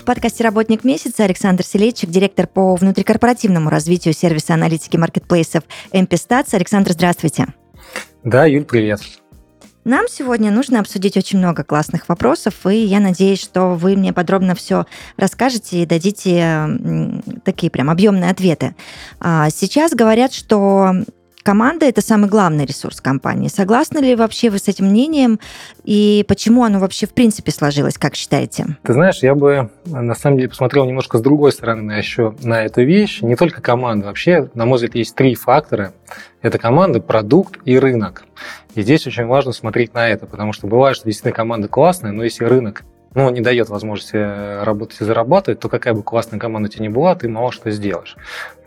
В подкасте «Работник месяца» Александр Селейчик, директор по внутрикорпоративному развитию сервиса аналитики маркетплейсов «Эмпистац». Александр, здравствуйте. Да, Юль, привет. Нам сегодня нужно обсудить очень много классных вопросов, и я надеюсь, что вы мне подробно все расскажете и дадите такие прям объемные ответы. А, Сейчас говорят, что команда это самый главный ресурс компании. Согласны ли вообще вы с этим мнением и почему оно вообще в принципе сложилось, как считаете? Ты знаешь, я бы на самом деле посмотрел немножко с другой стороны еще на эту вещь. Не только команда. Вообще, на мой взгляд, есть три фактора. Это команда, продукт и рынок. И здесь очень важно смотреть на это, потому что бывает, что действительно команда классная, но если рынок ну, не дает возможности э, работать и зарабатывать, то какая бы классная команда у тебя ни была, ты мало что сделаешь.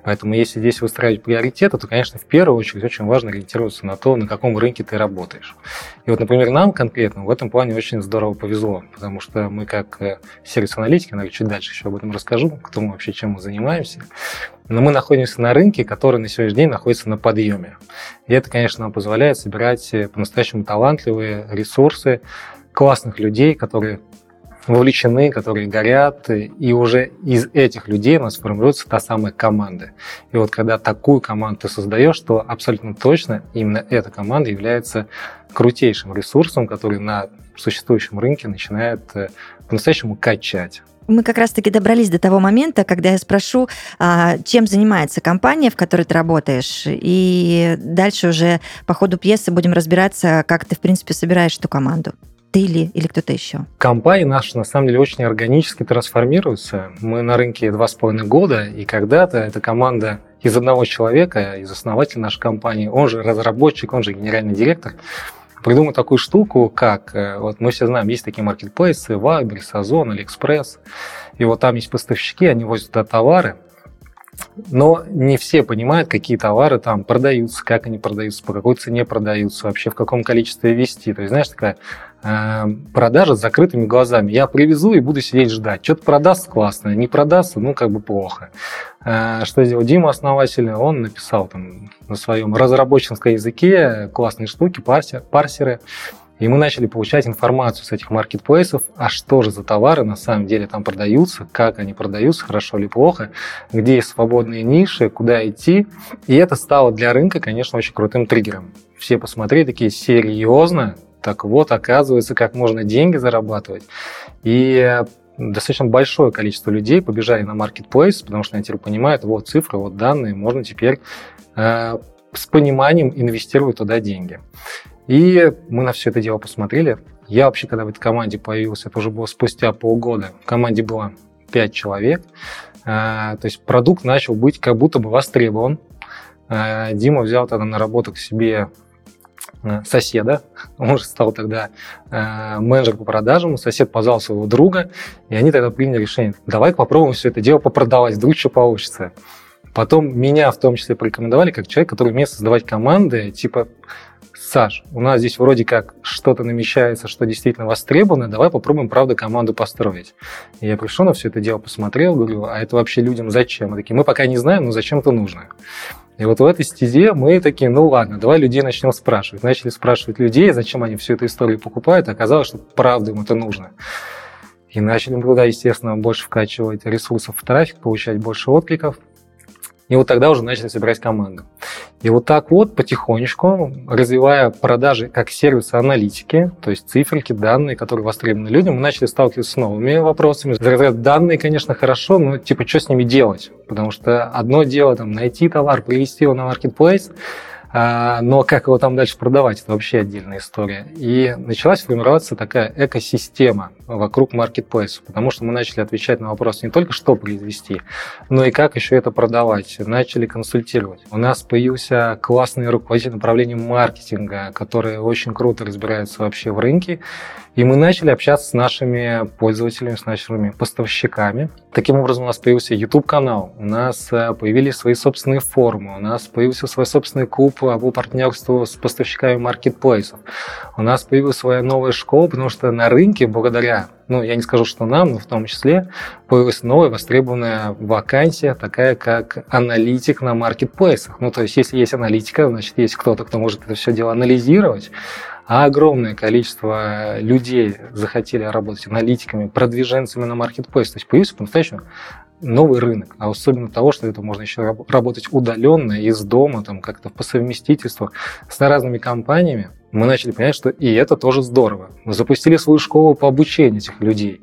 Поэтому если здесь выстраивать приоритеты, то, конечно, в первую очередь очень важно ориентироваться на то, на каком рынке ты работаешь. И вот, например, нам конкретно в этом плане очень здорово повезло, потому что мы как э, сервис-аналитики, наверное, чуть дальше еще об этом расскажу, кто мы вообще, чем мы занимаемся, но мы находимся на рынке, который на сегодняшний день находится на подъеме. И это, конечно, нам позволяет собирать э, по-настоящему талантливые ресурсы, классных людей, которые вовлечены, которые горят, и уже из этих людей у нас формируется та самая команда. И вот когда такую команду ты создаешь, то абсолютно точно именно эта команда является крутейшим ресурсом, который на существующем рынке начинает э, по-настоящему качать. Мы как раз-таки добрались до того момента, когда я спрошу, а, чем занимается компания, в которой ты работаешь, и дальше уже по ходу пьесы будем разбираться, как ты, в принципе, собираешь эту команду. Ты или, или кто-то еще? Компания наша, на самом деле, очень органически трансформируется. Мы на рынке два с половиной года, и когда-то эта команда из одного человека, из основателя нашей компании, он же разработчик, он же генеральный директор, придумал такую штуку, как, э, вот мы все знаем, есть такие маркетплейсы, Wildberries, Ozon, AliExpress, и вот там есть поставщики, они возят туда товары, но не все понимают, какие товары там продаются, как они продаются, по какой цене продаются, вообще в каком количестве вести. То есть, знаешь, такая продажа с закрытыми глазами. Я привезу и буду сидеть ждать. Что-то продаст классно, не продастся, ну, как бы плохо. Э, что сделал Дима, основатель, он написал там на своем разработческом языке классные штуки, парсер, парсеры, и мы начали получать информацию с этих маркетплейсов, а что же за товары на самом деле там продаются, как они продаются, хорошо или плохо, где есть свободные ниши, куда идти. И это стало для рынка, конечно, очень крутым триггером. Все посмотрели такие, серьезно? Так вот, оказывается, как можно деньги зарабатывать. И достаточно большое количество людей побежали на маркетплейс, потому что они теперь понимают, вот цифры, вот данные, можно теперь э, с пониманием инвестировать туда деньги. И мы на все это дело посмотрели. Я вообще, когда в этой команде появился, это уже было спустя полгода. В команде было 5 человек. А, то есть продукт начал быть как будто бы востребован. А, Дима взял тогда на работу к себе соседа, он уже стал тогда менеджер по продажам, сосед позвал своего друга, и они тогда приняли решение, давай попробуем все это дело попродавать, вдруг что получится. Потом меня в том числе порекомендовали как человек, который умеет создавать команды, типа Саш, у нас здесь вроде как что-то намечается, что действительно востребовано, давай попробуем, правда, команду построить. И я пришел на все это дело, посмотрел, говорю, а это вообще людям зачем? Мы такие, мы пока не знаем, но зачем это нужно. И вот в этой стезе мы такие, ну ладно, давай людей начнем спрашивать. Начали спрашивать людей, зачем они всю эту историю покупают, оказалось, что правда им это нужно. И начали туда, естественно, больше вкачивать ресурсов в трафик, получать больше откликов. И вот тогда уже начали собирать команду. И вот так вот потихонечку, развивая продажи как сервисы аналитики, то есть циферки, данные, которые востребованы людям, мы начали сталкиваться с новыми вопросами. Данные, конечно, хорошо, но типа что с ними делать? Потому что одно дело там найти товар, привести его на маркетплейс, но как его там дальше продавать, это вообще отдельная история. И началась формироваться такая экосистема вокруг маркетплейса, потому что мы начали отвечать на вопрос не только что произвести, но и как еще это продавать. Начали консультировать. У нас появился классный руководитель направлением маркетинга, который очень круто разбирается вообще в рынке И мы начали общаться с нашими пользователями, с нашими поставщиками. Таким образом, у нас появился YouTube-канал, у нас э, появились свои собственные форумы, у нас появился свой собственный клуб по партнерству с поставщиками маркетплейсов. У нас появилась своя новая школа, потому что на рынке, благодаря, ну, я не скажу, что нам, но в том числе, появилась новая востребованная вакансия, такая как аналитик на маркетплейсах. Ну, то есть, если есть аналитика, значит, есть кто-то, кто может это все дело анализировать, а огромное количество людей захотели работать аналитиками, продвиженцами на маркетплейс. То есть появился по-настоящему новый рынок, а особенно того, что это можно еще работать удаленно, из дома, там как-то по совместительству с разными компаниями, мы начали понимать, что и это тоже здорово. Мы запустили свою школу по обучению этих людей.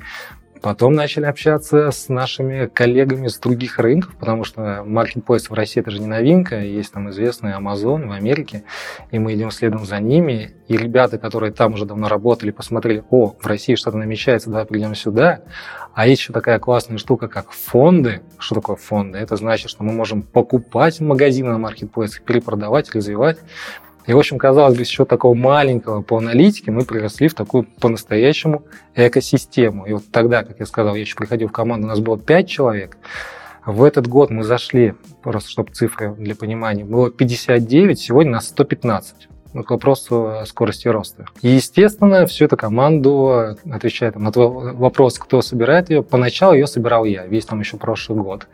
Потом начали общаться с нашими коллегами с других рынков, потому что маркетплейс в России это же не новинка, есть там известный Amazon в Америке, и мы идем следом за ними. И ребята, которые там уже давно работали, посмотрели, о, в России что-то намечается, давай придем сюда. А есть еще такая классная штука, как фонды. Что такое фонды? Это значит, что мы можем покупать магазины на маркетплейсах, перепродавать, развивать. И, в общем, казалось бы, еще такого маленького по аналитике мы приросли в такую по-настоящему экосистему. И вот тогда, как я сказал, я еще приходил в команду, у нас было 5 человек. В этот год мы зашли, просто чтобы цифры для понимания, было 59, сегодня нас 115 к вопросу скорости роста. Естественно, всю эту команду, отвечая там, на твой вопрос, кто собирает ее, поначалу ее собирал я, весь там еще прошлый год.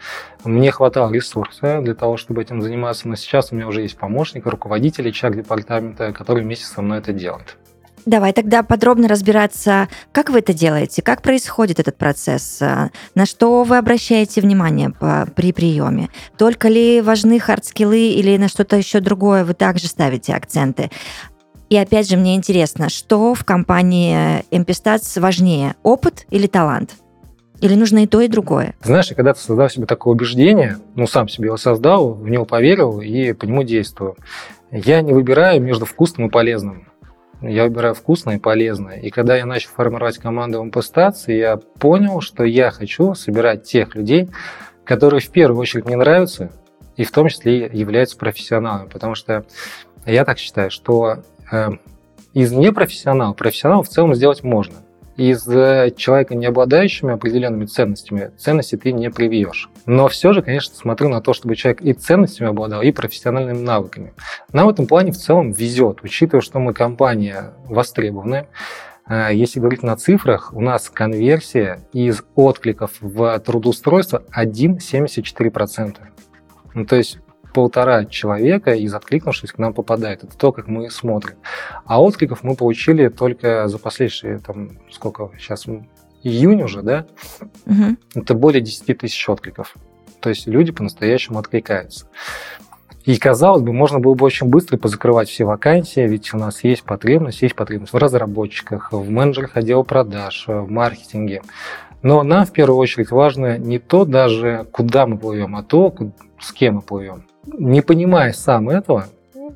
Мне хватало ресурса для того, чтобы этим заниматься, но сейчас у меня уже есть помощник, руководитель HR-департамента, который вместе со мной это делает. Давай тогда подробно разбираться, как вы это делаете, как происходит этот процесс, а, на что вы обращаете внимание при приеме. Только ли важны hard skill ы или на что-то еще другое вы также ставите акценты. И опять же, мне интересно, что в компании MPStats важнее, опыт или талант? Или нужно и то, и другое? Знаешь, я когда-то создал себе такое убеждение, ну, сам себе его создал, в него поверил и по нему действую. Я не выбираю между вкусным и полезным. Я выбираю вкусное и полезное. И когда я начал формировать команду в MPStats, я понял, что я хочу собирать тех людей, которые в первую очередь мне нравятся, и в том числе являются профессионалами. Потому что я так считаю, что э, из непрофессионала профессионал в целом сделать можно из э, человека, не обладающими определенными ценностями, ценности ты не привьешь. Но все же, конечно, смотрю на то, чтобы человек и ценностями обладал, и профессиональными навыками. Нам в этом плане в целом везет, учитывая, что мы компания востребованная, э, если говорить на цифрах, у нас конверсия из откликов в трудоустройство 1,74%. Ну, то есть полтора человека из откликнувшись к нам попадает. Это то, как мы смотрим. А откликов мы получили только за последние, там, сколько сейчас, июнь уже, да? Угу. Это более 10 тысяч откликов. То есть люди по-настоящему откликаются. И, казалось бы, можно было бы очень быстро позакрывать все вакансии, ведь у нас есть потребность, есть потребность в разработчиках, в менеджерах отдела продаж, в маркетинге. Но нам в первую очередь важно не то даже, куда мы плывем, а то, с кем мы плывем не понимая сам этого,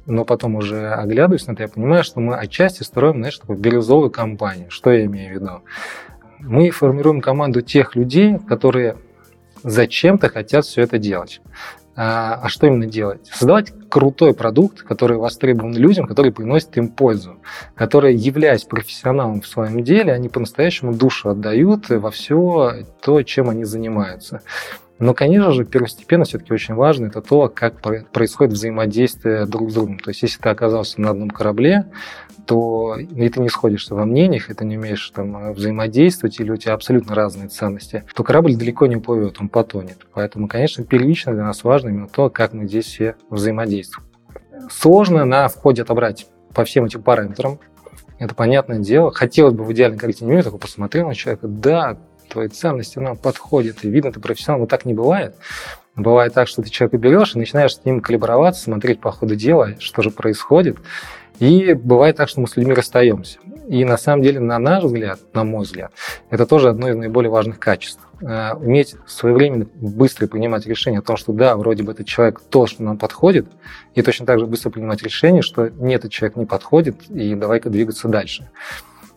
но потом уже оглядываясь на это, я понимаю, что мы отчасти строим, знаешь, такую бирюзовую компанию. Что я имею в виду? Мы формируем команду тех людей, которые зачем-то хотят все это делать. А, а что именно делать? Создавать крутой продукт, который востребован людям, который приносит им пользу, которые, являясь профессионалом в своем деле, они по-настоящему душу отдают во все то, чем они занимаются. Но, конечно же, первостепенно все-таки очень важно это то, как происходит взаимодействие друг с другом. То есть, если ты оказался на одном корабле, то и ты не сходишься во мнениях, и ты не умеешь там взаимодействовать, или у тебя абсолютно разные ценности, то корабль далеко не уплывет, он потонет. Поэтому, конечно, первично для нас важно именно то, как мы здесь все взаимодействуем. Сложно на входе отобрать по всем этим параметрам, это понятное дело. Хотелось бы в идеальной картине мира такой посмотрел на человека, да, твои ценности нам подходят, и видно, ты профессионал, но так не бывает. Бывает так, что ты человека берешь и начинаешь с ним калиброваться, смотреть по ходу дела, что же происходит. И бывает так, что мы с людьми расстаемся. И на самом деле, на наш взгляд, на мой взгляд, это тоже одно из наиболее важных качеств. Э, уметь своевременно, быстро принимать решение о том, что да, вроде бы этот человек то, что нам подходит, и точно так же быстро принимать решение, что нет, этот человек не подходит, и давай-ка двигаться дальше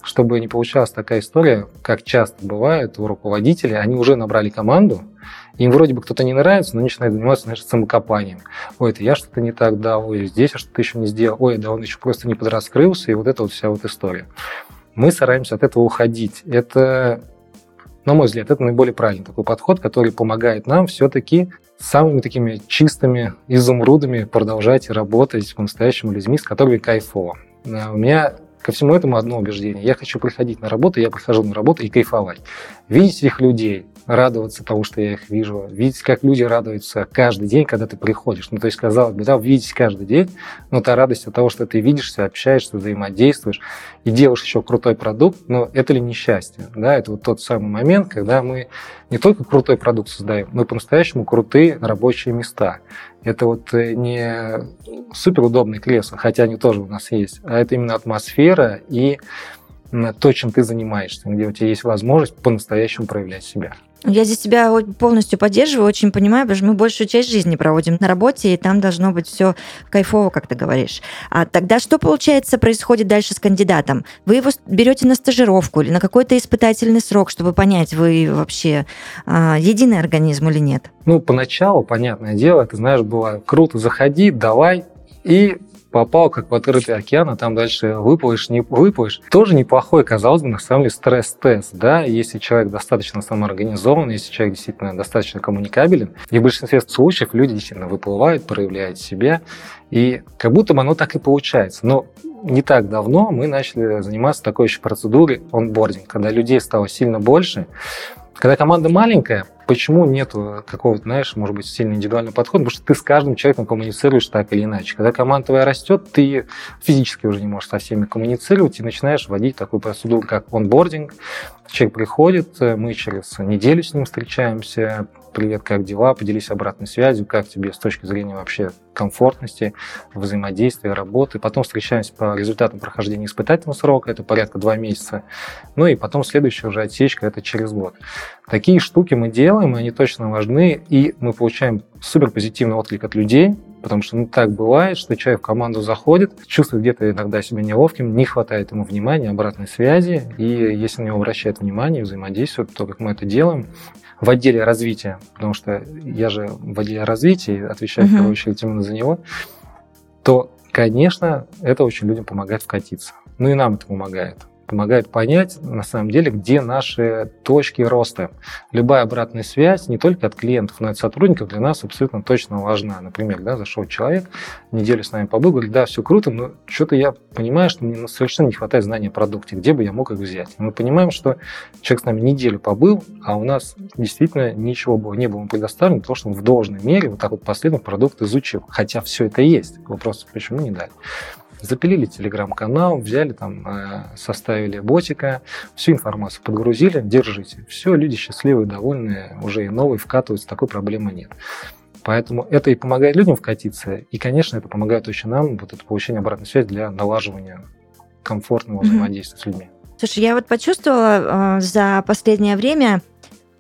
чтобы не получалась такая история, как часто бывает у руководителей, они уже набрали команду, им вроде бы кто-то не нравится, но они начинают заниматься, знаешь, самокопанием. Ой, это я что-то не так дал, ой, здесь я что-то еще не сделал, ой, да он еще просто не подраскрылся, и вот это вот вся вот история. мы стараемся от этого уходить. Это, на мой взгляд, это наиболее правильный такой подход, который помогает нам все-таки самыми такими чистыми изумрудами продолжать работать по-настоящему людьми, с которыми кайфово. Э, у меня ко всему этому одно убеждение. Я хочу приходить на работу, я прихожу на работу и кайфовать. Видеть этих людей, радоваться тому, что я их вижу, видеть, как люди радуются каждый день, когда ты приходишь. Ну, то есть, казалось бы, да, видеть каждый день, но та радость от того, что ты видишься, общаешься, взаимодействуешь и делаешь еще крутой продукт, но это ли не счастье? Да, это вот тот самый момент, когда мы не только крутой продукт создаем, и по-настоящему крутые рабочие места. Это вот э, не суперудобные кресла, хотя они тоже у нас есть, а это именно атмосфера и то, чем ты занимаешься, где у тебя есть возможность по-настоящему проявлять себя. Я здесь тебя полностью поддерживаю, очень понимаю, потому что мы большую часть жизни проводим на работе, и там должно быть все кайфово, как ты говоришь. А тогда что, получается, происходит дальше с кандидатом? Вы его берете на стажировку или на какой-то испытательный срок, чтобы понять, вы вообще а, единый организм или нет? Ну, поначалу, понятное дело, ты знаешь, было круто, заходи, давай, и попал как в открытый океан, а там дальше выплывешь, не выплывешь. Тоже неплохой, казалось бы, на самом деле стресс-тест, да, если человек достаточно самоорганизован, если человек действительно достаточно коммуникабелен. И в большинстве случаев люди действительно выплывают, проявляют себя, и как будто бы оно так и получается. Но не так давно мы начали заниматься такой еще процедурой онбординг, когда людей стало сильно больше, когда команда маленькая, почему нету какого-то, знаешь, может быть, сильно индивидуального подхода? Потому что ты с каждым человеком коммуницируешь так или иначе. Когда команда твоя растет, ты физически уже не можешь со всеми коммуницировать и начинаешь вводить такую процедуру, как онбординг. Человек приходит, мы через неделю с ним встречаемся, привет, как дела, поделись обратной связью, как тебе с точки зрения вообще комфортности, взаимодействия, работы. Потом встречаемся по результатам прохождения испытательного срока, это порядка два месяца. Ну и потом следующая уже отсечка, это через год. Такие штуки мы делаем, и они точно важны, и мы получаем супер позитивный отклик от людей, потому что ну, так бывает, что человек в команду заходит, чувствует где-то иногда себя неловким, не хватает ему внимания, обратной связи, и если на него обращает внимание, взаимодействует, то, как мы это делаем, в отделе развития, потому что я же в отделе развития отвечаю uh-huh. в первую очередь именно за него, то, конечно, это очень людям помогает вкатиться. Ну и нам это помогает помогает понять, на самом деле, где наши точки роста. Любая обратная связь не только от клиентов, но и от сотрудников для нас абсолютно точно важна. Например, да, зашел человек, неделю с нами побыл, говорит, да, все круто, но что-то я понимаю, что мне совершенно не хватает знания о продукте, где бы я мог их взять. Мы понимаем, что человек с нами неделю побыл, а у нас действительно ничего было, не было предоставлено, потому что он в должной мере вот так вот последний продукт изучил. Хотя все это есть. Вопрос, почему не дали запилили телеграм-канал, взяли там, э, составили ботика, всю информацию подгрузили, держите. Все, люди счастливые, довольные, уже и новые вкатываются, такой проблемы нет. Поэтому это и помогает людям вкатиться, и, конечно, это помогает очень нам, вот это получение обратной связи для налаживания комфортного взаимодействия mm-hmm. с людьми. Слушай, я вот почувствовала э, за последнее время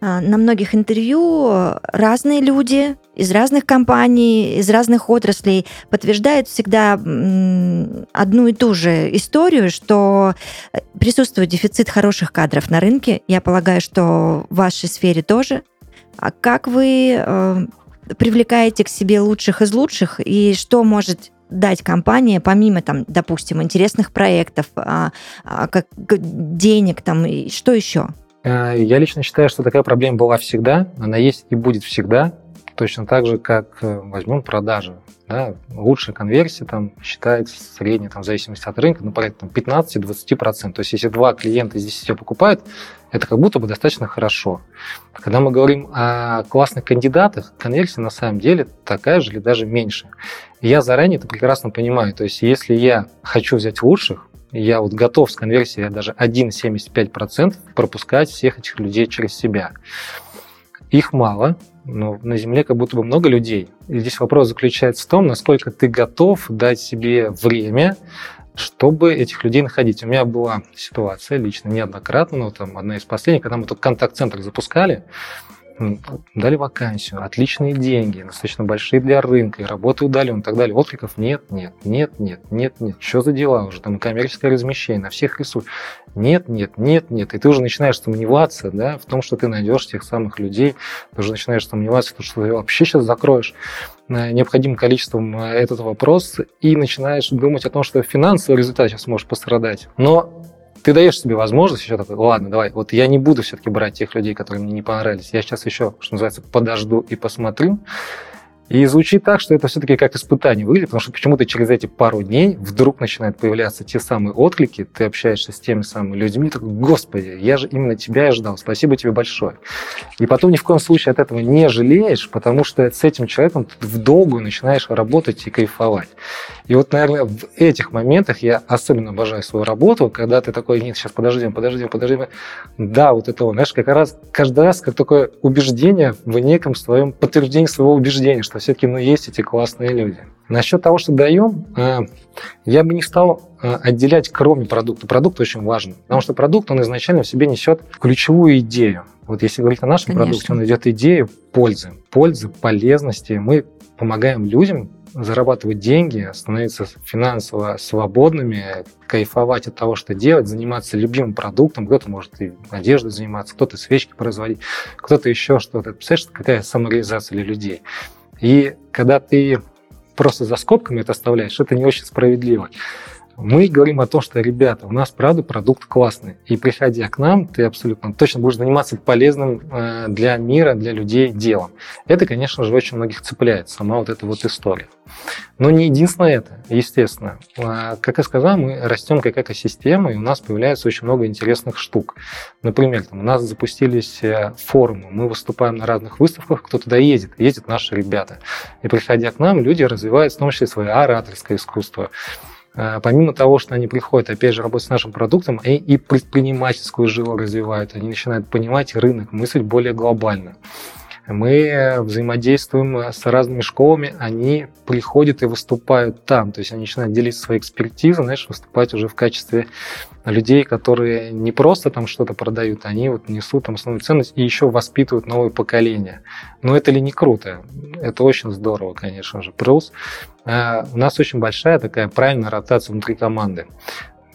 на многих интервью разные люди из разных компаний, из разных отраслей подтверждают всегда одну и ту же историю, что присутствует дефицит хороших кадров на рынке. Я полагаю, что в вашей сфере тоже. А как вы э, привлекаете к себе лучших из лучших и что может дать компания, помимо, там, допустим, интересных проектов, а, а, как, денег, там, и что еще? Э, я лично считаю, что такая проблема была всегда, она есть и будет всегда, точно так же, как э, возьмем продажи. Да, лучшая конверсия там считается средняя, там, в зависимости от рынка, ну, порядка 15-20%. То есть, если два клиента из 10 покупают, это как будто бы достаточно хорошо. Когда мы говорим о классных кандидатах, конверсия на самом деле такая же или даже меньше. Я заранее это прекрасно понимаю. То есть, если я хочу взять лучших, я вот готов с конверсией даже 1,75% пропускать всех этих людей через себя. Их мало, но на Земле как будто бы много людей. И здесь вопрос заключается в том, насколько ты готов дать себе время, чтобы этих людей находить. У меня была ситуация лично неоднократно, но там одна из последних, когда мы тут контакт-центр запускали, дали вакансию, отличные деньги, достаточно большие для рынка, и работы удален и так далее. Откликов нет, нет, нет, нет, нет, нет. Что за дела уже? Там коммерческое размещение на всех ресурсах. Нет, нет, нет, нет. И ты уже начинаешь сомневаться да, в том, что ты найдешь тех самых людей. Ты уже начинаешь сомневаться, что ты вообще сейчас закроешь э, необходимым количеством э, этот вопрос и начинаешь думать о том, что финансовый результат сейчас может пострадать. Но ты даешь себе возможность еще такой, ладно, давай, вот я не буду все-таки брать тех людей, которые мне не понравились. Я сейчас еще, что называется, подожду и посмотрю. И звучит так, что это все-таки как испытание выглядит, потому что почему-то через эти пару дней вдруг начинают появляться те самые отклики, ты общаешься с теми самыми людьми, такой, господи, я же именно тебя ждал, спасибо тебе большое. И потом ни в коем случае от этого не жалеешь, потому что с этим человеком ты в долгую начинаешь работать и кайфовать. И вот, наверное, в этих моментах я особенно обожаю свою работу, когда ты такой, нет, сейчас подождем, подождем, подождем. Да, вот это, знаешь, как раз каждый раз как такое убеждение в неком своем подтверждении своего убеждения, что все-таки ну, есть эти классные люди. Насчет того, что даем, э, я бы не стал э, отделять кроме продукта. Продукт очень важен, потому что продукт, он изначально в себе несет ключевую идею. Вот если говорить о нашем Конечно. продукте, он идет идею пользы, пользы, полезности. Мы помогаем людям зарабатывать деньги, становиться финансово свободными, кайфовать от того, что делать, заниматься любимым продуктом. Кто-то может и одеждой заниматься, кто-то свечки производить, кто-то еще что-то. Представляешь, какая самореализация для людей. И когда ты просто за скобками это оставляешь, это не очень справедливо. Мы говорим о том, что, ребята, у нас, правда, продукт классный. И приходя к нам, ты абсолютно точно будешь заниматься полезным э, для мира, для людей делом. Это, конечно же, очень многих цепляет, сама вот эта вот история. Но не единственное это, естественно. А, как я сказал, мы растем как экосистема, и у нас появляется очень много интересных штук. Например, там, у нас запустились э, форумы, мы выступаем на разных выставках, кто туда едет, едет наши ребята. И приходя к нам, люди развивают в том числе свое ораторское искусство, помимо того, что они приходят, опять же, работать с нашим продуктом, и, и предпринимательскую жилу развивают, они начинают понимать рынок, мыслить более глобально. Мы взаимодействуем с разными школами, они приходят и выступают там, то есть они начинают делиться своей экспертизой, знаешь, выступать уже в качестве людей, которые не просто там что-то продают, они вот несут там основную ценность и еще воспитывают новое поколение. Но это ли не круто? Это очень здорово, конечно же. Плюс э, у нас очень большая такая правильная ротация внутри команды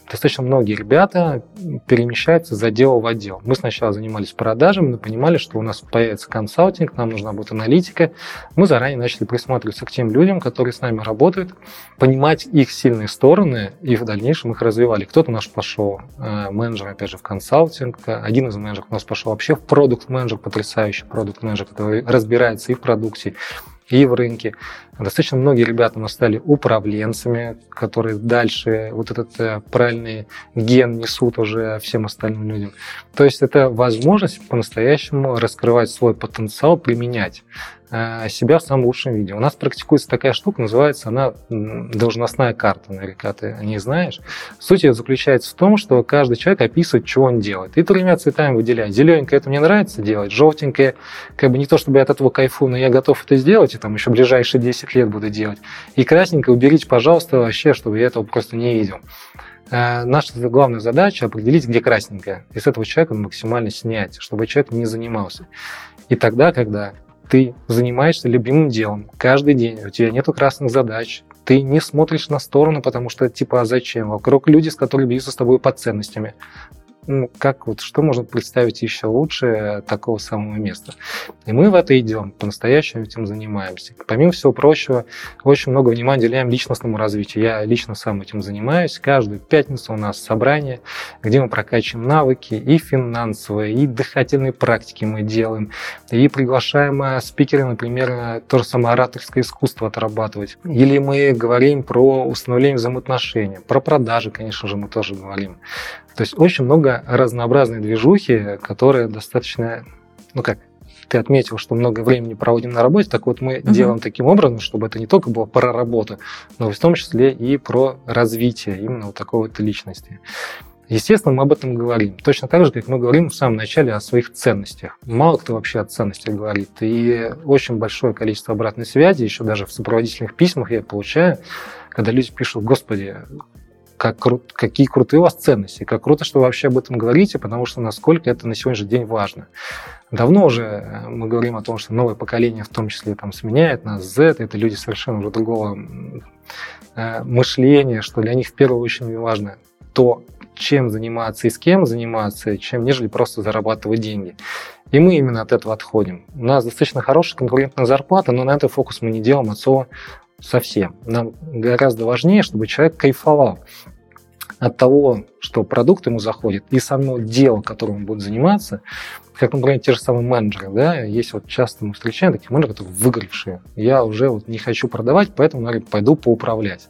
достаточно многие ребята перемещаются из отдела в отдел. Мы сначала занимались продажами, но понимали, что у нас появится консалтинг, нам нужна будет аналитика. Мы заранее начали присматриваться к тем людям, которые с нами работают, понимать их сильные стороны и в дальнейшем их развивали. Кто-то наш пошел э, менеджер, опять же, в консалтинг, один из менеджеров у нас пошел вообще в продукт-менеджер, потрясающий продукт-менеджер, который разбирается и в продукте, и в рынке. Достаточно многие ребята у нас стали управленцами, которые дальше вот этот э, правильный ген несут уже всем остальным людям. То есть это возможность по-настоящему раскрывать свой потенциал, применять э, себя в самом лучшем виде. У нас практикуется такая штука, называется она должностная карта, наверняка ты не знаешь. Суть ее заключается в том, что каждый человек описывает, что он делает. И тремя цветами выделяет. Зелененькое это мне нравится делать, желтенькое, как бы не то, чтобы я от этого кайфую, но я готов это сделать, и там еще ближайшие 10 10 лет буду делать. И красненько уберите, пожалуйста, вообще, чтобы я этого просто не видел. Э, наша главная задача определить, где красненькое, и с этого человека максимально снять, чтобы человек не занимался. И тогда, когда ты занимаешься любимым делом каждый день, у тебя нету красных задач, ты не смотришь на сторону, потому что типа а зачем? Вокруг люди, с которыми бьются с тобой по ценностями ну, как вот, что можно представить еще лучше такого самого места. И мы в это идем, по-настоящему этим занимаемся. Помимо всего прочего, очень много внимания уделяем личностному развитию. Я лично сам этим занимаюсь. Каждую пятницу у нас собрание, где мы прокачиваем навыки и финансовые, и дыхательные практики мы делаем, и приглашаем э, спикеры, например, то же самое ораторское искусство отрабатывать. Или мы говорим про установление взаимоотношений, про продажи, конечно же, мы тоже говорим. То есть очень много разнообразной движухи, которые достаточно, ну как, ты отметил, что много времени проводим на работе, так вот мы угу. делаем таким образом, чтобы это не только было про работу, но в том числе и про развитие именно вот такой вот личности. Естественно, мы об этом говорим. Точно так же, как мы говорим в самом начале о своих ценностях. Мало кто вообще о ценностях говорит. И очень большое количество обратной связи, еще даже в сопроводительных письмах я получаю, когда люди пишут, господи, как кру... какие крутые у вас ценности, как круто, что вы вообще об этом говорите, потому что насколько это на сегодняшний день важно. Давно уже э, мы говорим о том, что новое поколение в том числе там сменяет нас, Z, это люди совершенно уже другого э, мышления, что для них в первую очередь важно то, чем заниматься и с кем заниматься, чем нежели просто зарабатывать деньги. И мы именно от этого отходим. У нас достаточно хорошая конкурентная зарплата, но на это фокус мы не делаем от слова совсем. Нам гораздо важнее, чтобы человек кайфовал. от того, что продукт ему заходит, и само дело, которым он будет заниматься, как, например, те же самые менеджеры, да, есть вот часто мы встречаем таких менеджеров, которые выгоревшие. Я уже вот не хочу продавать, поэтому, наверное, пойду поуправлять.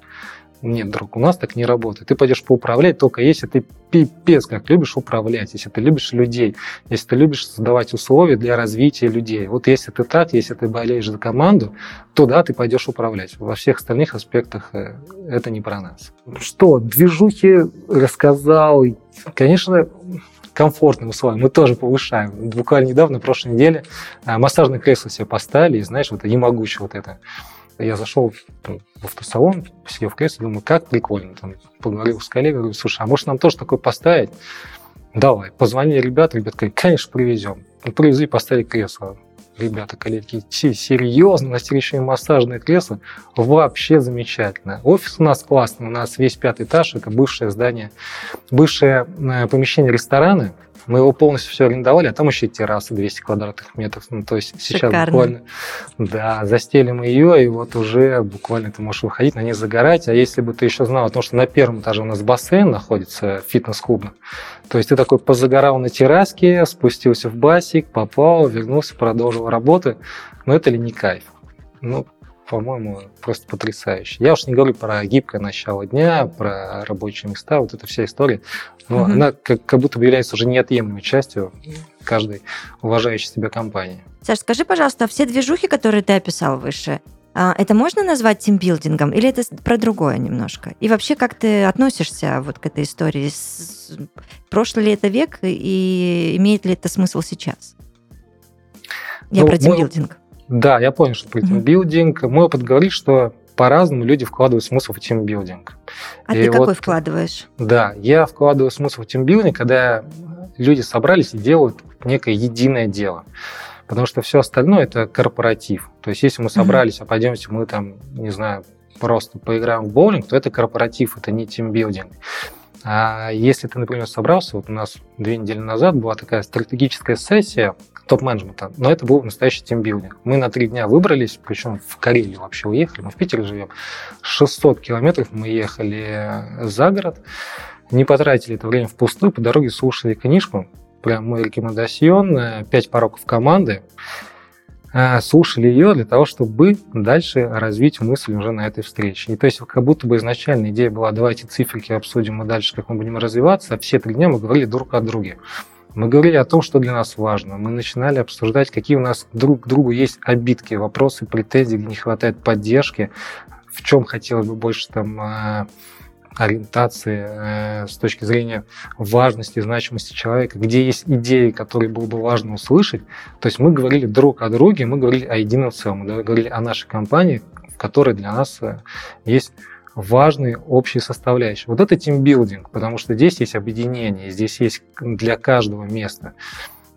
Нет, друг, у нас так не работает. Ты пойдешь поуправлять только если ты пипец как любишь управлять, если ты любишь людей, если ты любишь создавать условия для развития людей. Вот если ты так, если ты болеешь за команду, то да, ты пойдешь управлять. Во всех остальных аспектах э, это не про нас. Что, движухи рассказал. Конечно, комфортные условия мы тоже повышаем. Буквально недавно, на прошлой неделе, э, массажное кресло себе поставили, и знаешь, вот это ямогуче вот это. Я зашел там, в автосалон, сидел в кресле, думаю, как прикольно. Там, поговорил с коллегой, говорю, слушай, а может нам тоже такое поставить? Давай. Позвонили ребята, ребята говорят, конечно, привезем. Ну, привезли, поставили кресло. Ребята, коллеги, серьезно, на еще массажное кресло, вообще замечательно. Офис у нас классный, у нас весь пятый этаж, это бывшее здание, бывшее э, помещение ресторана, мы его полностью все арендовали, а там еще и терраса 200 квадратных метров. Ну, то есть сейчас Шикарно. буквально, да, застелим ее, и вот уже буквально ты можешь выходить на ней загорать. А если бы ты еще знал о том, что на первом этаже у нас бассейн находится, фитнес-клуб, то есть ты такой позагорал на терраске, спустился в басик, попал, вернулся, продолжил работу. Но это ли не кайф? Ну, по-моему, просто потрясающе. Я уж не говорю про гибкое начало дня, про рабочие места, вот эта вся история. Но угу. она как, как будто бы является уже неотъемлемой частью каждой уважающей себя компании. Саш, скажи, пожалуйста, все движухи, которые ты описал выше, а, это можно назвать тимбилдингом или это про другое немножко? И вообще, как ты относишься вот к этой истории? Прошлый ли это век и имеет ли это смысл сейчас? Я ну, про тимбилдинг. Да, я понял, что про тимбилдинг. Мой опыт говорит, что по-разному люди вкладывают смысл в тимбилдинг. А и ты вот, какой вкладываешь? Да, я вкладываю смысл в тимбилдинг, когда люди собрались и делают некое единое дело. Потому что все остальное это корпоратив. То есть, если мы собрались, mm-hmm. а пойдемте мы там, не знаю, просто поиграем в боулинг, то это корпоратив, это не тимбилдинг. А если ты, например, собрался, вот у нас две недели назад была такая стратегическая сессия топ-менеджмента, но это был настоящий тимбилдинг. Мы на три дня выбрались, причем в Карелию вообще уехали, мы в Питере живем. 600 километров мы ехали за город, не потратили это время впустую, по дороге слушали книжку, прям мой рекомендацион, «Пять пороков команды», э, слушали ее для того, чтобы дальше развить мысль уже на этой встрече. И то есть как будто бы изначально идея была, давайте циферки обсудим мы дальше, как мы будем развиваться, а все три дня мы говорили друг о друге. Мы говорили о том, что для нас важно. Мы начинали обсуждать, какие у нас друг к другу есть обидки, вопросы, претензии, где не хватает поддержки, в чем хотелось бы больше там э, ориентации э, с точки зрения важности, значимости человека, где есть идеи, которые было бы важно услышать. То есть мы говорили друг о друге, мы говорили о едином целом, мы говорили о нашей компании, в которой для нас э, есть важные общие составляющие. Вот это тимбилдинг, потому что здесь есть объединение, здесь есть для каждого место.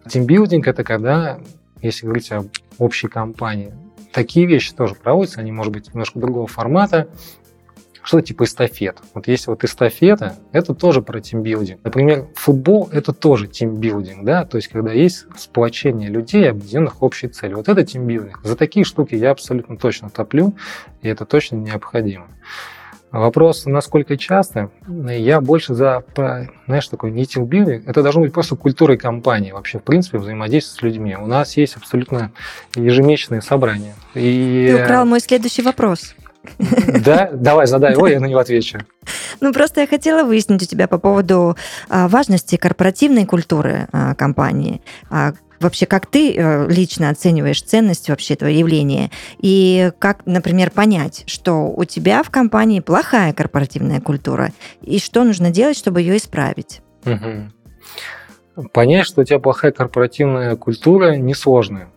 Тимбилдинг – это когда, если говорить об общей компании, такие вещи тоже проводятся, они, может быть, немножко другого формата, что-то типа эстафет. Вот если вот эстафета, это тоже про тимбилдинг. Например, футбол – это тоже тимбилдинг, да, то есть когда есть сплочение людей, объединенных общей целью. Вот это тимбилдинг. За такие штуки я абсолютно точно топлю, и это точно необходимо. Вопрос, насколько часто, я больше за, знаешь, такой не тимбилдинг. Это должно быть просто культурой компании, вообще, в принципе, взаимодействие с людьми. У нас есть абсолютно ежемесячные собрания. И... Ты украл мой следующий вопрос. Да? Давай, задай его, я на него отвечу. Ну, просто я хотела выяснить у тебя по поводу а, важности корпоративной культуры а, компании. Вообще, как ты э, лично оцениваешь ценность вообще этого явления? И как, например, понять, что у тебя в компании плохая корпоративная культура, и что нужно делать, чтобы ее исправить? Угу. Понять, что у тебя плохая корпоративная культура, несложно.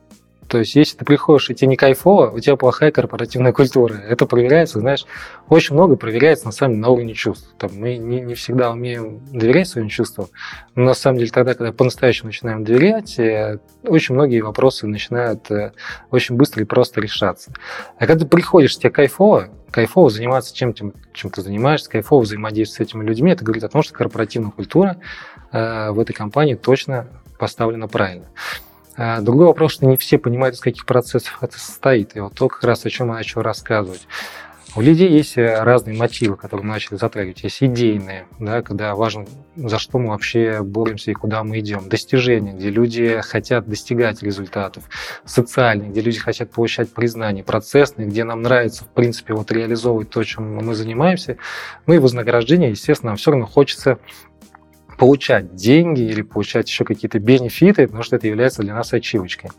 То есть, если ты приходишь, и тебе не кайфово, у тебя плохая корпоративная культура. Это проверяется, знаешь, очень много проверяется, на самом деле, на уровне чувств. Там, мы не, не всегда умеем доверять своим чувствам, но на самом деле тогда, когда по-настоящему начинаем доверять, э, очень многие вопросы начинают э, очень быстро и просто решаться. А когда ты приходишь, тебе кайфово, кайфово заниматься чем, тем, чем ты занимаешься, кайфово взаимодействовать с этими людьми, это говорит о том, что корпоративная культура э, в этой компании точно поставлена правильно. А, другой вопрос, что не все понимают, из каких процессов это состоит. И вот то, как раз о чем я начал рассказывать. У людей есть э, разные мотивы, которые мы начали затрагивать. Есть идейные, да, когда важно, за что мы вообще боремся и куда мы идем. Достижения, где люди хотят достигать результатов. Социальные, где люди хотят получать признание. Процессные, где нам нравится, в принципе, вот реализовывать то, чем мы занимаемся. Ну и вознаграждение, естественно, нам все равно хочется получать деньги или получать еще какие-то бенефиты, потому что это является для нас ачивочкой.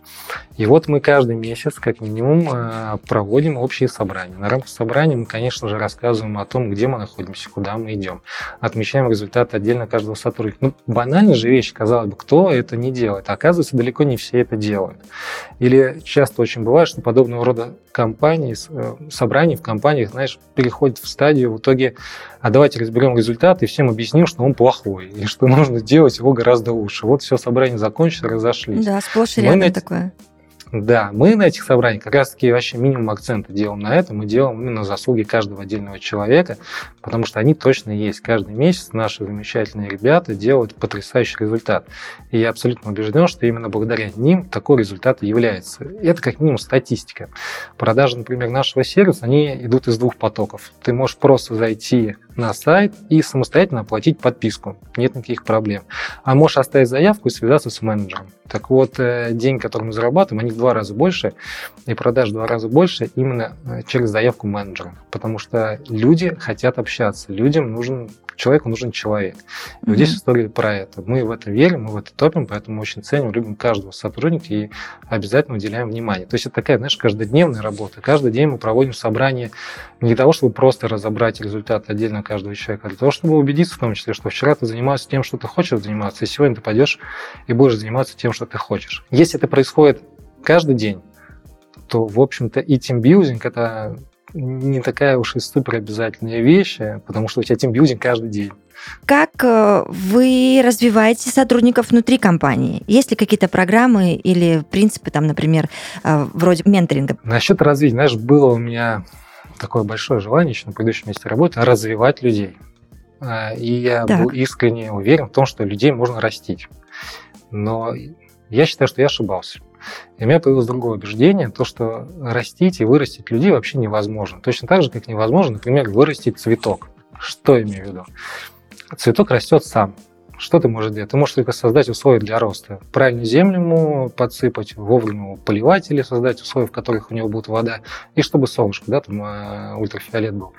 И вот мы каждый месяц, как минимум, э, проводим общие собрания. На рамках собрания мы, конечно же, рассказываем о том, где мы находимся, куда мы идем. Отмечаем результаты отдельно каждого сотрудника. Ну, банальная же вещь, казалось бы, кто это не делает. Оказывается, далеко не все это делают. Или часто очень бывает, что подобного рода компании, э, собраний в компаниях, знаешь, переходят в стадию в итоге, а давайте разберем результаты и всем объясним, что он плохой, и что нужно делать его гораздо лучше. Вот все, собрание закончилось, разошлись. Да, сплошь и рядом Мы такое. Да, мы на этих собраниях как раз-таки вообще минимум акцента делаем на это. Мы делаем именно заслуги каждого отдельного человека, потому что они точно есть. Каждый месяц наши замечательные ребята делают потрясающий результат. И я абсолютно убежден, что именно благодаря ним такой результат и является. Это как минимум статистика. Продажи, например, нашего сервиса, они идут из двух потоков. Ты можешь просто зайти на сайт и самостоятельно оплатить подписку. Нет никаких проблем. А можешь оставить заявку и связаться с менеджером. Так вот, э, деньги, которые мы зарабатываем, они в два раза больше, и продаж в два раза больше именно э, через заявку менеджера. Потому что люди хотят общаться, людям нужен человеку нужен человек. И mm-hmm. вот здесь история про это. Мы в это верим, мы в это топим, поэтому очень ценим, любим каждого сотрудника и обязательно уделяем внимание. То есть это такая, знаешь, каждодневная работа. Каждый день мы проводим собрание не для того, чтобы просто разобрать результаты отдельно каждого человека, а для того, чтобы убедиться в том числе, что вчера ты занимался тем, что ты хочешь заниматься, и сегодня ты пойдешь и будешь заниматься тем, что ты хочешь. Если это происходит каждый день, то, в общем-то, и тимбилдинг – это не такая уж и супер обязательная вещь, потому что у тебя тимбилдинг каждый день. Как э, вы развиваете сотрудников внутри компании? Есть ли какие-то программы или принципы, там, например, э, вроде менторинга? Насчет развития, знаешь, было у меня такое большое желание еще на предыдущем месте работы развивать людей. И я так. был искренне уверен в том, что людей можно растить. Но я считаю, что я ошибался. И у меня появилось другое убеждение, то, что растить и вырастить людей вообще невозможно. Точно так же, как невозможно, например, вырастить цветок. Что я имею в виду? Цветок растет сам. Что ты можешь делать? Ты можешь только создать условия для роста. Правильную землю ему подсыпать, вовремя поливать или создать условия, в которых у него будет вода, и чтобы солнышко, да, там э, ультрафиолет был.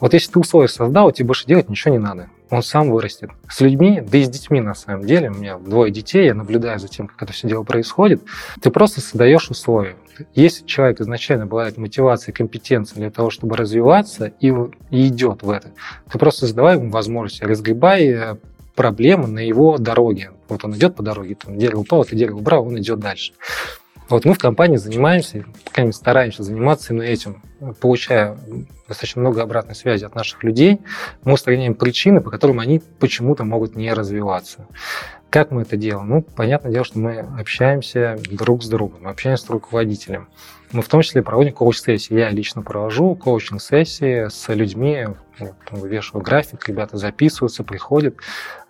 Вот если ты условия создал, тебе больше делать ничего не надо он сам вырастет. С людьми, да и с детьми на самом деле, у меня двое детей, я наблюдаю за тем, как это все дело происходит, ты просто создаешь условия. Если человек изначально обладает мотивацией, компетенцией для того, чтобы развиваться и, и идет в это, ты просто создавай ему возможности, разгребай э, проблемы на его дороге. Вот он идет по дороге, там дерево упало, ты дерево убрал, он идет дальше. Вот мы в компании занимаемся, стараемся заниматься именно этим, получая достаточно много обратной связи от наших людей, мы устраняем причины, по которым они почему-то могут не развиваться. Как мы это делаем? Ну, понятное дело, что мы общаемся друг с другом, мы общаемся с руководителем. Мы в том числе проводим коуч-сессии. Я лично провожу коучинг-сессии с людьми, вывешиваю график, ребята записываются, приходят,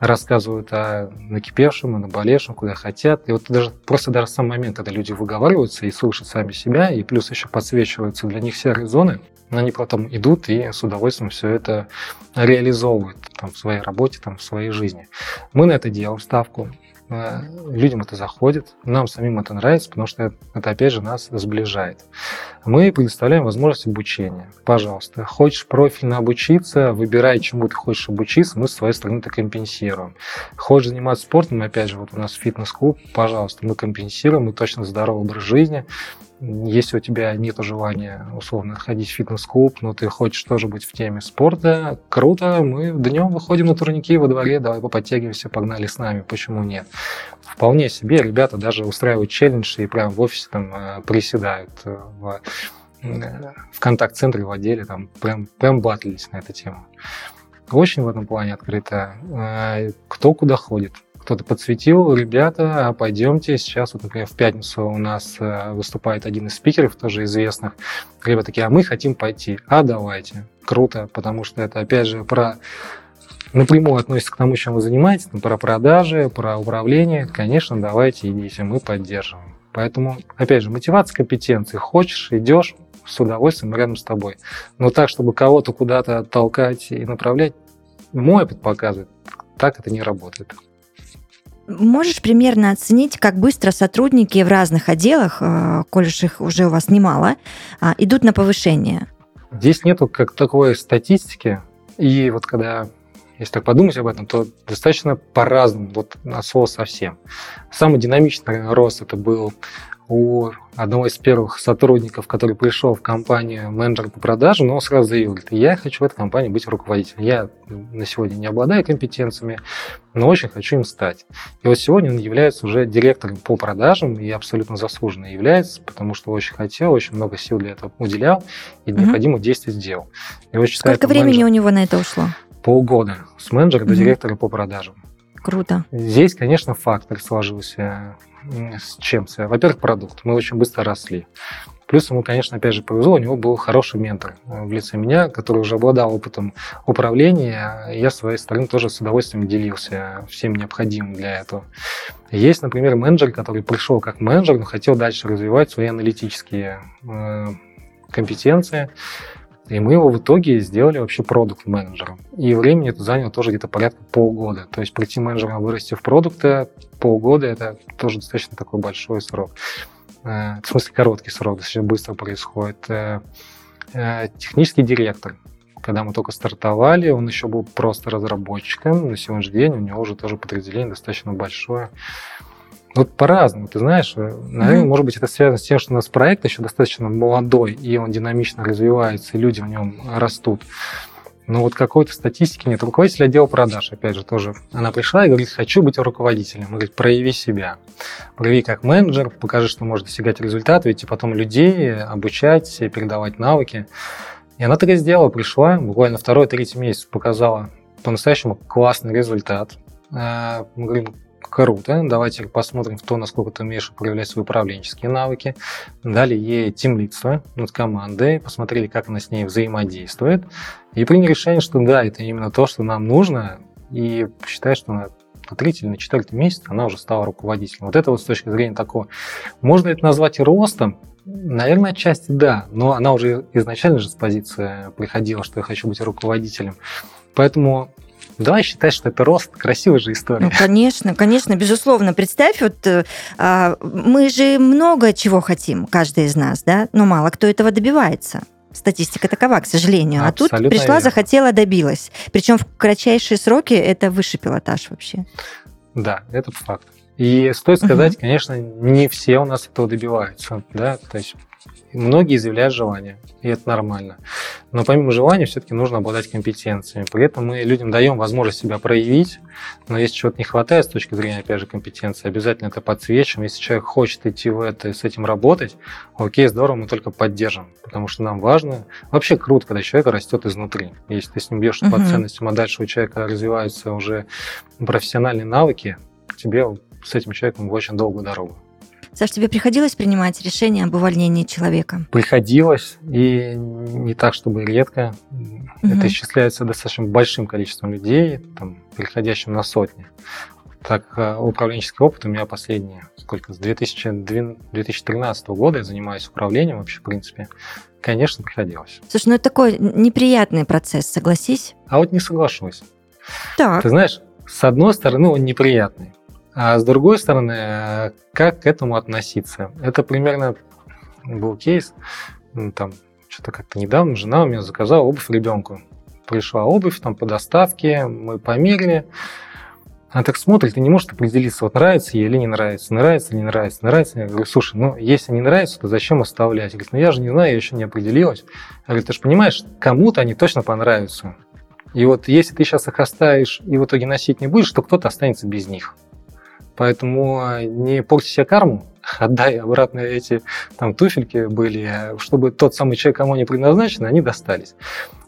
рассказывают о накипевшем, о наболевшем, куда хотят. И вот даже просто даже сам момент, когда люди выговариваются и слышат сами себя, и плюс еще подсвечиваются для них серые зоны, они потом идут и с удовольствием все это реализовывают там, в своей работе, там, в своей жизни. Мы на это делаем ставку. Э, людям это заходит, нам самим это нравится, потому что это, опять же, нас сближает. Мы предоставляем возможность обучения. Пожалуйста, хочешь профильно обучиться, выбирай, чему ты хочешь обучиться, мы с своей стороны это компенсируем. Хочешь заниматься спортом, опять же, вот у нас фитнес-клуб, пожалуйста, мы компенсируем, мы точно здоровый образ жизни, если у тебя нет желания, условно, ходить в фитнес-клуб, но ты хочешь тоже быть в теме спорта, круто, мы днем выходим на турники во дворе, давай поподтягивайся, погнали с нами, почему нет? Вполне себе ребята даже устраивают челлендж и прямо в офисе там э, приседают э, в, э, в контакт-центре, в отделе, там прям, прям батлились на эту тему. Очень в этом плане открыто. Кто куда ходит, кто-то подсветил, ребята, а пойдемте, сейчас, вот, например, в пятницу у нас э, выступает один из спикеров, тоже известных. Ребята такие, а мы хотим пойти. А давайте. Круто, потому что это, опять же, про напрямую относится к тому, чем вы занимаетесь, про продажи, про управление. Конечно, давайте идите, мы поддерживаем. Поэтому, опять же, мотивация компетенции. Хочешь, идешь, с удовольствием рядом с тобой. Но так, чтобы кого-то куда-то толкать и направлять, мой опыт показывает, так это не работает. Можешь примерно оценить, как быстро сотрудники в разных отделах, э, коль их уже у вас немало, а, идут на повышение? Здесь нету как такой статистики. И вот когда, если так подумать об этом, то достаточно по-разному, вот от слова совсем. Самый динамичный рост это был у одного из первых сотрудников, который пришел в компанию менеджер по продажам, но он сразу заявил, говорит, я хочу в этой компании быть руководителем. Я на сегодня не обладаю компетенциями, но очень хочу им стать. И вот сегодня он является уже директором по продажам и абсолютно заслуженно является, потому что очень хотел, очень много сил для этого уделял и угу. действия сделал. И вот Сколько времени менеджер... у него на это ушло? Полгода. С менеджера угу. до директора по продажам. Круто. Здесь, конечно, фактор сложился с чем связано? Во-первых, продукт. Мы очень быстро росли. Плюс ему, конечно, опять же повезло, у него был хороший ментор в лице меня, который уже обладал опытом управления. Я, с своей стороны, тоже с удовольствием делился всем необходимым для этого. Есть, например, менеджер, который пришел как менеджер, но хотел дальше развивать свои аналитические э, компетенции. И мы его в итоге сделали вообще продукт менеджером. И времени это заняло тоже где-то порядка полгода. То есть прийти менеджером, вырасти в продукта полгода, это тоже достаточно такой большой срок. Э, в смысле, короткий срок, достаточно быстро происходит. Э, э, технический директор, когда мы только стартовали, он еще был просто разработчиком. На сегодняшний день у него уже тоже подразделение достаточно большое. Вот по-разному, ты знаешь, наверное, mm-hmm. может быть, это связано с тем, что у нас проект еще достаточно молодой, и он динамично развивается, и люди в нем растут. Но вот какой-то статистики нет. Руководитель отдела продаж, опять же, тоже. Она пришла и говорит, хочу быть руководителем. Он говорит, прояви себя. Прояви как менеджер, покажи, что можно достигать результата, ведь потом людей обучать, передавать навыки. И она так и сделала, пришла, буквально второй, третий месяц показала по-настоящему классный результат. Э, мы говорим, Круто. Давайте посмотрим в то, насколько ты умеешь проявлять свои управленческие навыки. Дали ей тимлидство над командой, посмотрели, как она с ней взаимодействует. И приняли решение, что да, это именно то, что нам нужно. И считаю, что на третий или на четвертый месяц она уже стала руководителем. Вот это вот с точки зрения такого. Можно это назвать ростом? Наверное, отчасти да, но она уже изначально же с позиции приходила, что я хочу быть руководителем. Поэтому Давай считать, что это рост. Красивая же история. Ну, конечно, конечно, безусловно. Представь, вот э, а, мы же много чего хотим, каждый из нас, да, но мало кто этого добивается. Статистика такова, к сожалению. Абсолютно а тут пришла, верно. захотела, добилась. Причем в кратчайшие сроки это высший пилотаж вообще. Да, это факт. И стоит сказать, угу. конечно, не все у нас этого добиваются, да, то есть Многие изъявляют желание, и это нормально. Но помимо желания все-таки нужно обладать компетенциями. При этом мы людям даем возможность себя проявить, но если чего-то не хватает с точки зрения, опять же, компетенции, обязательно это подсвечиваем. Если человек хочет идти в это и с этим работать, окей, здорово, мы только поддержим, потому что нам важно. Вообще круто, когда человек растет изнутри. Если ты с ним бьешь uh-huh. по ценностям, а дальше у человека развиваются уже профессиональные навыки, тебе с этим человеком очень долгую дорогу. Саш, тебе приходилось принимать решение об увольнении человека? Приходилось, и не так, чтобы редко. Угу. Это исчисляется достаточно большим количеством людей, там, переходящим на сотни. Так, э, управленческий опыт у меня последний, сколько, с 2013 года я занимаюсь управлением вообще, в принципе. Конечно, приходилось. Слушай, ну это такой неприятный процесс, согласись? А вот не соглашусь. Так. Ты знаешь, с одной стороны, он неприятный. А с другой стороны, как к этому относиться? Это примерно был кейс, ну, там, что-то как-то недавно жена у меня заказала обувь ребенку. Пришла обувь там по доставке, мы померили. Она так смотрит и не может определиться, вот нравится ей или не нравится, нравится или не нравится, нравится. Я говорю, слушай, ну если не нравится, то зачем оставлять? Говорит, ну я же не знаю, я еще не определилась. Я говорю, ты же понимаешь, кому-то они точно понравятся. И вот если ты сейчас их оставишь и в итоге носить не будешь, то кто-то останется без них. Поэтому а, не порти себе карму, отдай обратно эти там туфельки были, чтобы тот самый человек, кому они предназначены, они достались.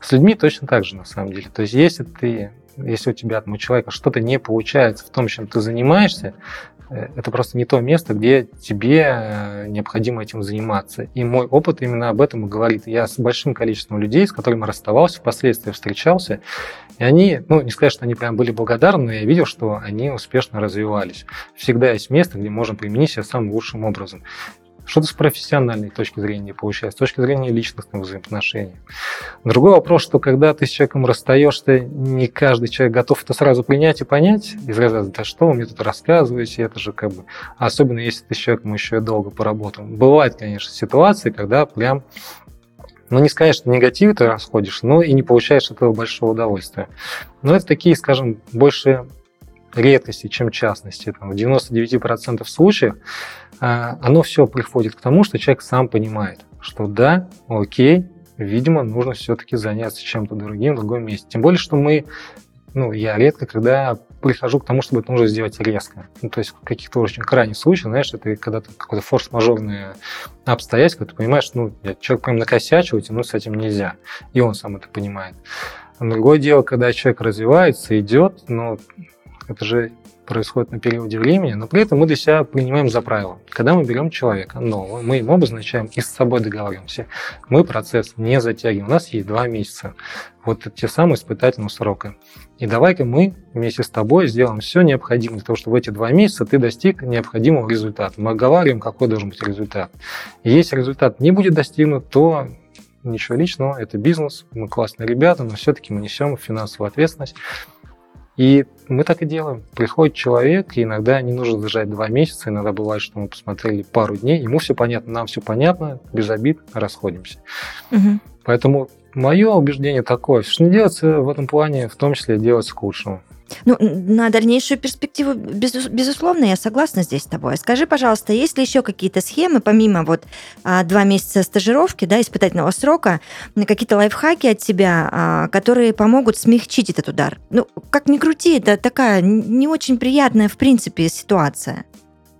С людьми точно так же, на самом деле. То есть, если ты если у тебя, там, у человека что-то не получается в том, чем ты занимаешься, это просто не то место, где тебе э, необходимо этим заниматься. И мой опыт именно об этом и говорит. Я с большим количеством людей, с которыми расставался, впоследствии встречался, и они, ну, не сказать, что они прям были благодарны, но я видел, что они успешно развивались. Всегда есть место, где можно применить себя самым лучшим образом. Что-то с профессиональной точки зрения не получается, с точки зрения личностных взаимоотношений. Другой вопрос, что когда ты с человеком расстаешься, не каждый человек готов это сразу принять и понять. Из разряда, да что вы мне тут рассказываете, это же как бы... Особенно если ты с человеком еще долго поработал. Бывают, конечно, ситуации, когда прям ну, не сказать, что негатив ты расходишь, но и не получаешь этого большого удовольствия. Но это такие, скажем, больше редкости, чем частности. Там, в 99% случаев оно все приходит к тому, что человек сам понимает, что да, окей, видимо, нужно все-таки заняться чем-то другим в другом месте. Тем более, что мы, ну, я редко, когда прихожу к тому, чтобы это нужно сделать резко. Ну, то есть в каких-то очень крайних случаях, знаешь, это когда то какое-то форс-мажорное обстоятельство, ты понимаешь, ну, человек прям накосячил, тянуть с этим нельзя. И он сам это понимает. Другое дело, когда человек развивается, идет, но это же происходит на периоде времени, но при этом мы для себя принимаем за правило. Когда мы берем человека нового, мы ему обозначаем и с собой договариваемся. Мы процесс не затягиваем. У нас есть два месяца. Вот те самые испытательные сроки. И давай-ка мы вместе с тобой сделаем все необходимое для того, чтобы в эти два месяца ты достиг необходимого результата. Мы оговариваем, какой должен быть результат. И если результат не будет достигнут, то ничего личного, это бизнес, мы классные ребята, но все-таки мы несем финансовую ответственность и мы так и делаем. Приходит человек, и иногда не нужно держать два месяца, иногда бывает, что мы посмотрели пару дней, ему все понятно, нам все понятно, без обид расходимся. Угу. Поэтому мое убеждение такое, что не делается в этом плане, в том числе делать к лучшему. Ну, на дальнейшую перспективу, безусловно, я согласна здесь с тобой. Скажи, пожалуйста, есть ли еще какие-то схемы, помимо вот а, два месяца стажировки, да, испытательного срока, какие-то лайфхаки от тебя, а, которые помогут смягчить этот удар? Ну, как ни крути, это такая не очень приятная, в принципе, ситуация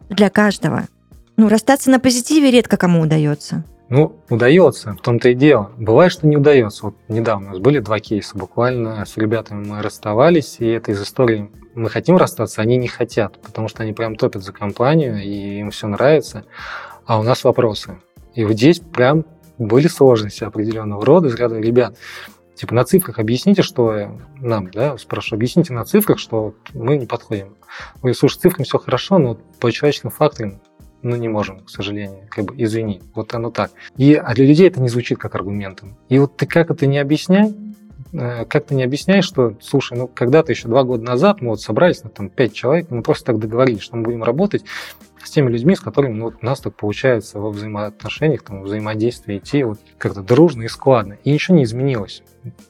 для каждого. Ну, расстаться на позитиве редко кому удается. Ну, удается, в том-то и дело. Бывает, что не удается. Вот недавно у нас были два кейса. Буквально с ребятами мы расставались, и это из истории мы хотим расстаться, они не хотят, потому что они прям топят за компанию, и им все нравится. А у нас вопросы. И вот здесь прям были сложности определенного рода, из ряда ребят. Типа на цифрах объясните, что нам, да, спрашиваю, объясните на цифрах, что мы не подходим. Вы слушай, цифрами все хорошо, но по человеческим факторам ну, не можем, к сожалению, как бы, извини, вот оно так. И, а для людей это не звучит как аргументом. И вот ты как это не объясняй, э, как ты не объясняешь, что, слушай, ну, когда-то еще два года назад мы вот собрались, на там, пять человек, мы просто так договорились, что мы будем работать с теми людьми, с которыми ну, вот, у нас так получается во взаимоотношениях, там, взаимодействии идти вот как-то дружно и складно. И ничего не изменилось.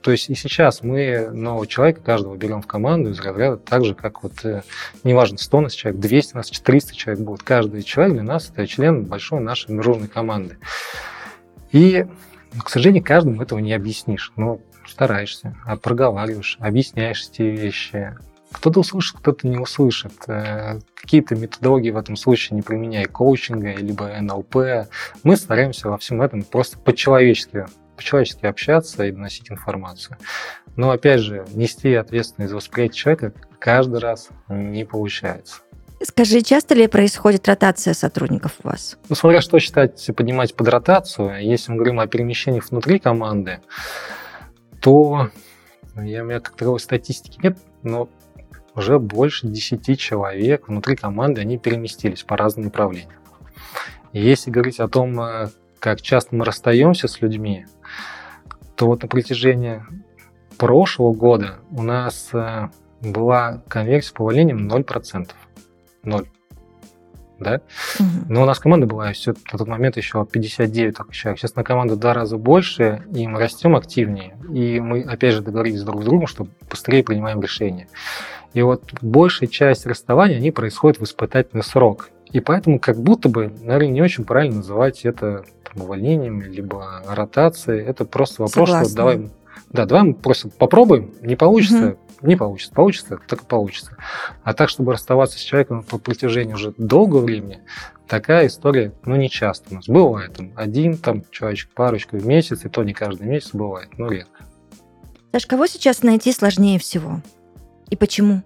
То есть и сейчас мы нового человека каждого берем в команду из разряда так же, как вот, э, неважно, 100 нас человек, 200 нас, 300 человек будет. Каждый человек для нас это член большой нашей дружной команды. И, к сожалению, каждому этого не объяснишь. Но стараешься, а проговариваешь, объясняешь эти вещи, кто-то услышит, кто-то не услышит. Э, какие-то методологии в этом случае не применяя коучинга, либо НЛП. Мы стараемся во всем этом просто по-человечески по-человечески общаться и доносить информацию. Но, опять же, нести ответственность за восприятие человека каждый раз не получается. Скажи, часто ли происходит ротация сотрудников у вас? Ну, смотря что считать, поднимать под ротацию, если мы говорим о перемещениях внутри команды, то я, у меня как таковой статистики нет, но уже больше 10 человек внутри команды, они переместились по разным направлениям. И если говорить о том, э, как часто мы расстаемся с людьми, то вот на протяжении прошлого года у нас э, была конверсия по увольнениям 0%. 0. Да? Угу. Но у нас команда была все, на тот момент еще 59 только человек. Сейчас на команду в два раза больше, и мы растем активнее. И мы, опять же, договорились друг с другом, что быстрее принимаем решения. И вот большая часть расставания, они происходят в испытательный срок. И поэтому как будто бы, наверное, не очень правильно называть это там, увольнением, либо ротацией. Это просто вопрос, Согласна. что давай, да, давай мы просто попробуем, не получится, угу. не получится, получится, так и получится. А так, чтобы расставаться с человеком по протяжении уже долгого времени, такая история, ну, не часто у нас. Бывает там один там человечек, парочку в месяц, и то не каждый месяц бывает, но редко. Саш, кого сейчас найти сложнее всего? И почему?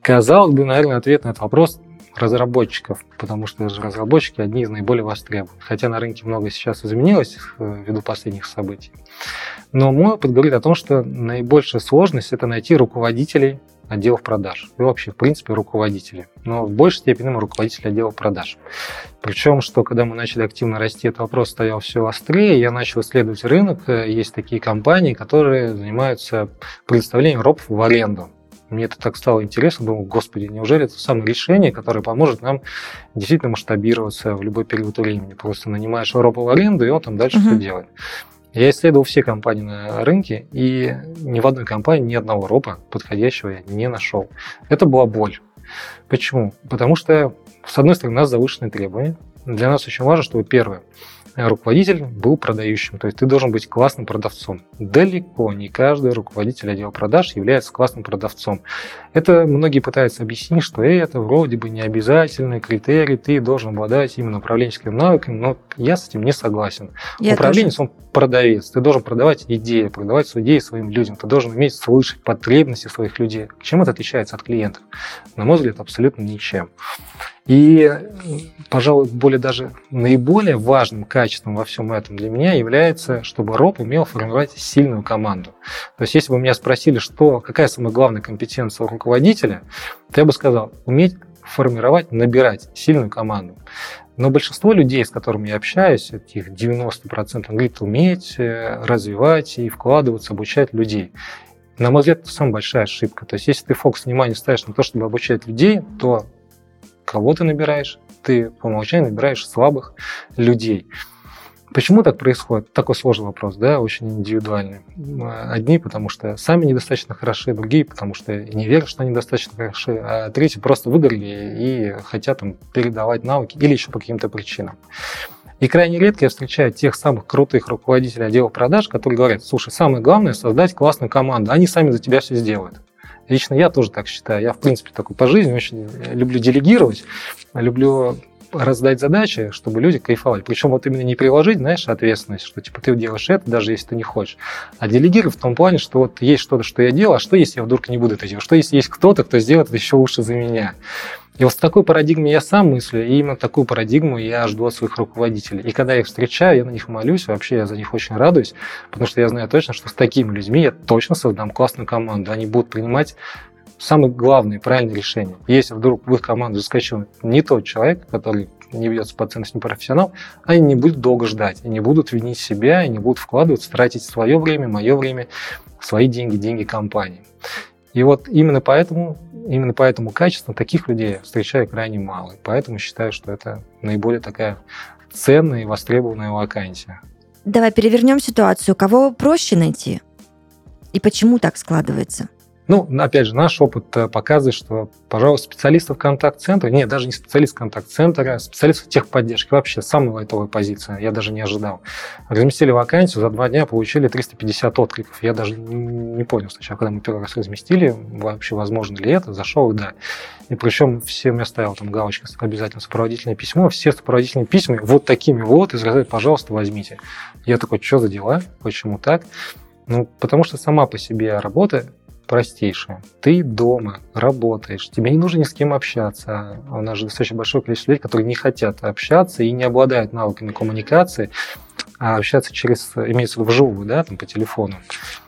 Казалось бы, наверное, ответ на этот вопрос разработчиков, потому что разработчики одни из наиболее востребованных. Хотя на рынке много сейчас изменилось э, ввиду последних событий. Но мой опыт говорит о том, что наибольшая сложность – это найти руководителей отделов продаж. И вообще, в принципе, руководители. Но в большей степени мы руководители отделов продаж. Причем, что когда мы начали активно расти, этот вопрос стоял все острее. Я начал исследовать рынок. Есть такие компании, которые занимаются предоставлением ропов в аренду. Мне это так стало интересно, думал, господи, неужели это самое решение, которое поможет нам действительно масштабироваться в любой период времени? Просто нанимаешь ропа в аренду, и он там дальше uh-huh. все делает. Я исследовал все компании на рынке, и ни в одной компании ни одного ропа подходящего я не нашел. Это была боль. Почему? Потому что, с одной стороны, у нас завышенные требования. Для нас очень важно, чтобы, первое, руководитель был продающим. То есть ты должен быть классным продавцом. Далеко не каждый руководитель отдела продаж является классным продавцом. Это многие пытаются объяснить, что это вроде бы не обязательный критерий, ты должен обладать именно управленческими навыками, но я с этим не согласен. Я Управленец, тоже. он продавец. Ты должен продавать идеи, продавать свои идеи своим людям. Ты должен уметь слышать потребности своих людей. Чем это отличается от клиентов? На мой взгляд, абсолютно ничем. И, пожалуй, более даже наиболее важным качеством во всем этом для меня является, чтобы роб умел формировать сильную команду. То есть, если бы меня спросили, что, какая самая главная компетенция у руководителя, то я бы сказал, уметь формировать, набирать сильную команду. Но большинство людей, с которыми я общаюсь, этих 90%, говорит, уметь э, развивать и вкладываться, обучать людей. На мой взгляд, это самая большая ошибка. То есть, если ты фокус внимания ставишь на то, чтобы обучать людей, то кого ты набираешь? Ты по умолчанию набираешь слабых людей. Почему так происходит? Такой сложный вопрос, да, очень индивидуальный. Одни, потому что сами недостаточно хороши, другие, потому что не верят, что они достаточно хороши, а третьи просто выгорели и хотят там, передавать навыки или еще по каким-то причинам. И крайне редко я встречаю тех самых крутых руководителей отделов продаж, которые говорят, слушай, самое главное создать классную команду, они сами за тебя все сделают. Лично я тоже так считаю. Я, в принципе, такой по жизни очень люблю делегировать, люблю раздать задачи, чтобы люди кайфовали. Причем вот именно не приложить, знаешь, ответственность, что типа ты делаешь это, даже если ты не хочешь. А делегировать в том плане, что вот есть что-то, что я делал, а что если я вдруг не буду это делать? Что если есть кто-то, кто сделает это еще лучше за меня? И вот в такой парадигме я сам мыслю, и именно такую парадигму я жду от своих руководителей. И когда я их встречаю, я на них молюсь, вообще я за них очень радуюсь, потому что я знаю точно, что с такими людьми я точно создам классную команду. Они будут принимать самые главные правильные решения. Если вдруг в их команду заскочил не тот человек, который не ведется по ценности профессионал, они не будут долго ждать, они будут винить себя, они будут вкладываться, тратить свое время, мое время, свои деньги, деньги компании. И вот именно поэтому, именно поэтому качество таких людей встречаю крайне мало. И поэтому считаю, что это наиболее такая ценная и востребованная вакансия. Давай перевернем ситуацию. Кого проще найти? И почему так складывается? Ну, опять же, наш опыт э, показывает, что, пожалуйста, специалистов контакт-центра, нет, даже не специалист контакт-центра, а специалистов техподдержки, вообще самая лайтовая позиция, я даже не ожидал. Разместили вакансию, за два дня получили 350 откликов. Я даже не понял сначала, когда мы первый раз разместили, вообще возможно ли это, зашел, и да. И причем всем я ставил там галочка обязательно сопроводительное письмо, все сопроводительные письма вот такими вот, из разряда, пожалуйста, возьмите. Я такой, что за дела, почему так? Ну, потому что сама по себе работа простейшее. Ты дома работаешь, тебе не нужно ни с кем общаться. У нас же достаточно большое количество людей, которые не хотят общаться и не обладают навыками коммуникации, а общаться через, имеется в виду вживую, да, там по телефону.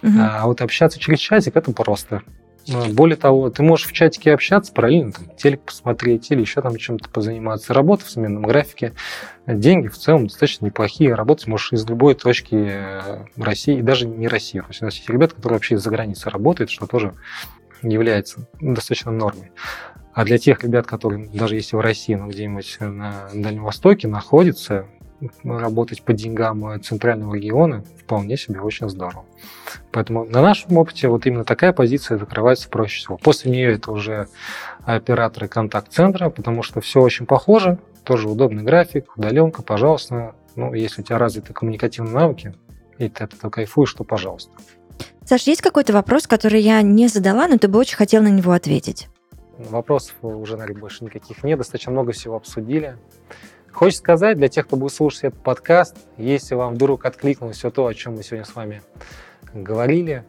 Угу. А вот общаться через чатик это просто. Ну, более того, ты можешь в чатике общаться, параллельно там, телек посмотреть или еще там чем-то позаниматься. Работа в сменном графике, деньги в целом достаточно неплохие. Работать можешь из любой точки э, России, и даже не России. То есть у нас есть ребята, которые вообще из-за границы работают, что тоже является достаточно нормой. А для тех ребят, которые даже если в России, но где-нибудь на Дальнем Востоке находятся, работать по деньгам центрального региона вполне себе очень здорово. Поэтому на нашем опыте вот именно такая позиция закрывается проще всего. После нее это уже операторы контакт-центра, потому что все очень похоже, тоже удобный график, удаленка, пожалуйста. Ну, если у тебя развиты коммуникативные навыки, и ты от этого кайфуешь, то пожалуйста. Саш, есть какой-то вопрос, который я не задала, но ты бы очень хотел на него ответить? Вопросов уже, наверное, больше никаких нет. Достаточно много всего обсудили. Хочется сказать для тех, кто будет слушать этот подкаст, если вам вдруг откликнулось все то, о чем мы сегодня с вами говорили,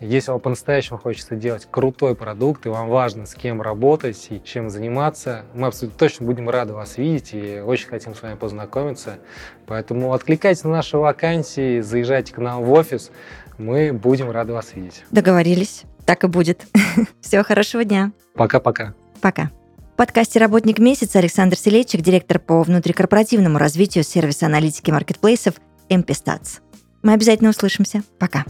Если вам по-настоящему хочется делать крутой продукт, и вам важно, с кем работать и чем заниматься, мы абсолютно точно будем рады вас видеть и очень хотим с вами познакомиться. Поэтому откликайтесь на наши вакансии, заезжайте к нам в офис, мы будем рады вас видеть. Договорились. Так и будет. Всего хорошего дня. Пока-пока. Пока. В подкасте «Работник месяца» Александр Селейчик, директор по внутрикорпоративному развитию сервиса аналитики маркетплейсов «Эмпистатс». Мы обязательно услышимся. Пока.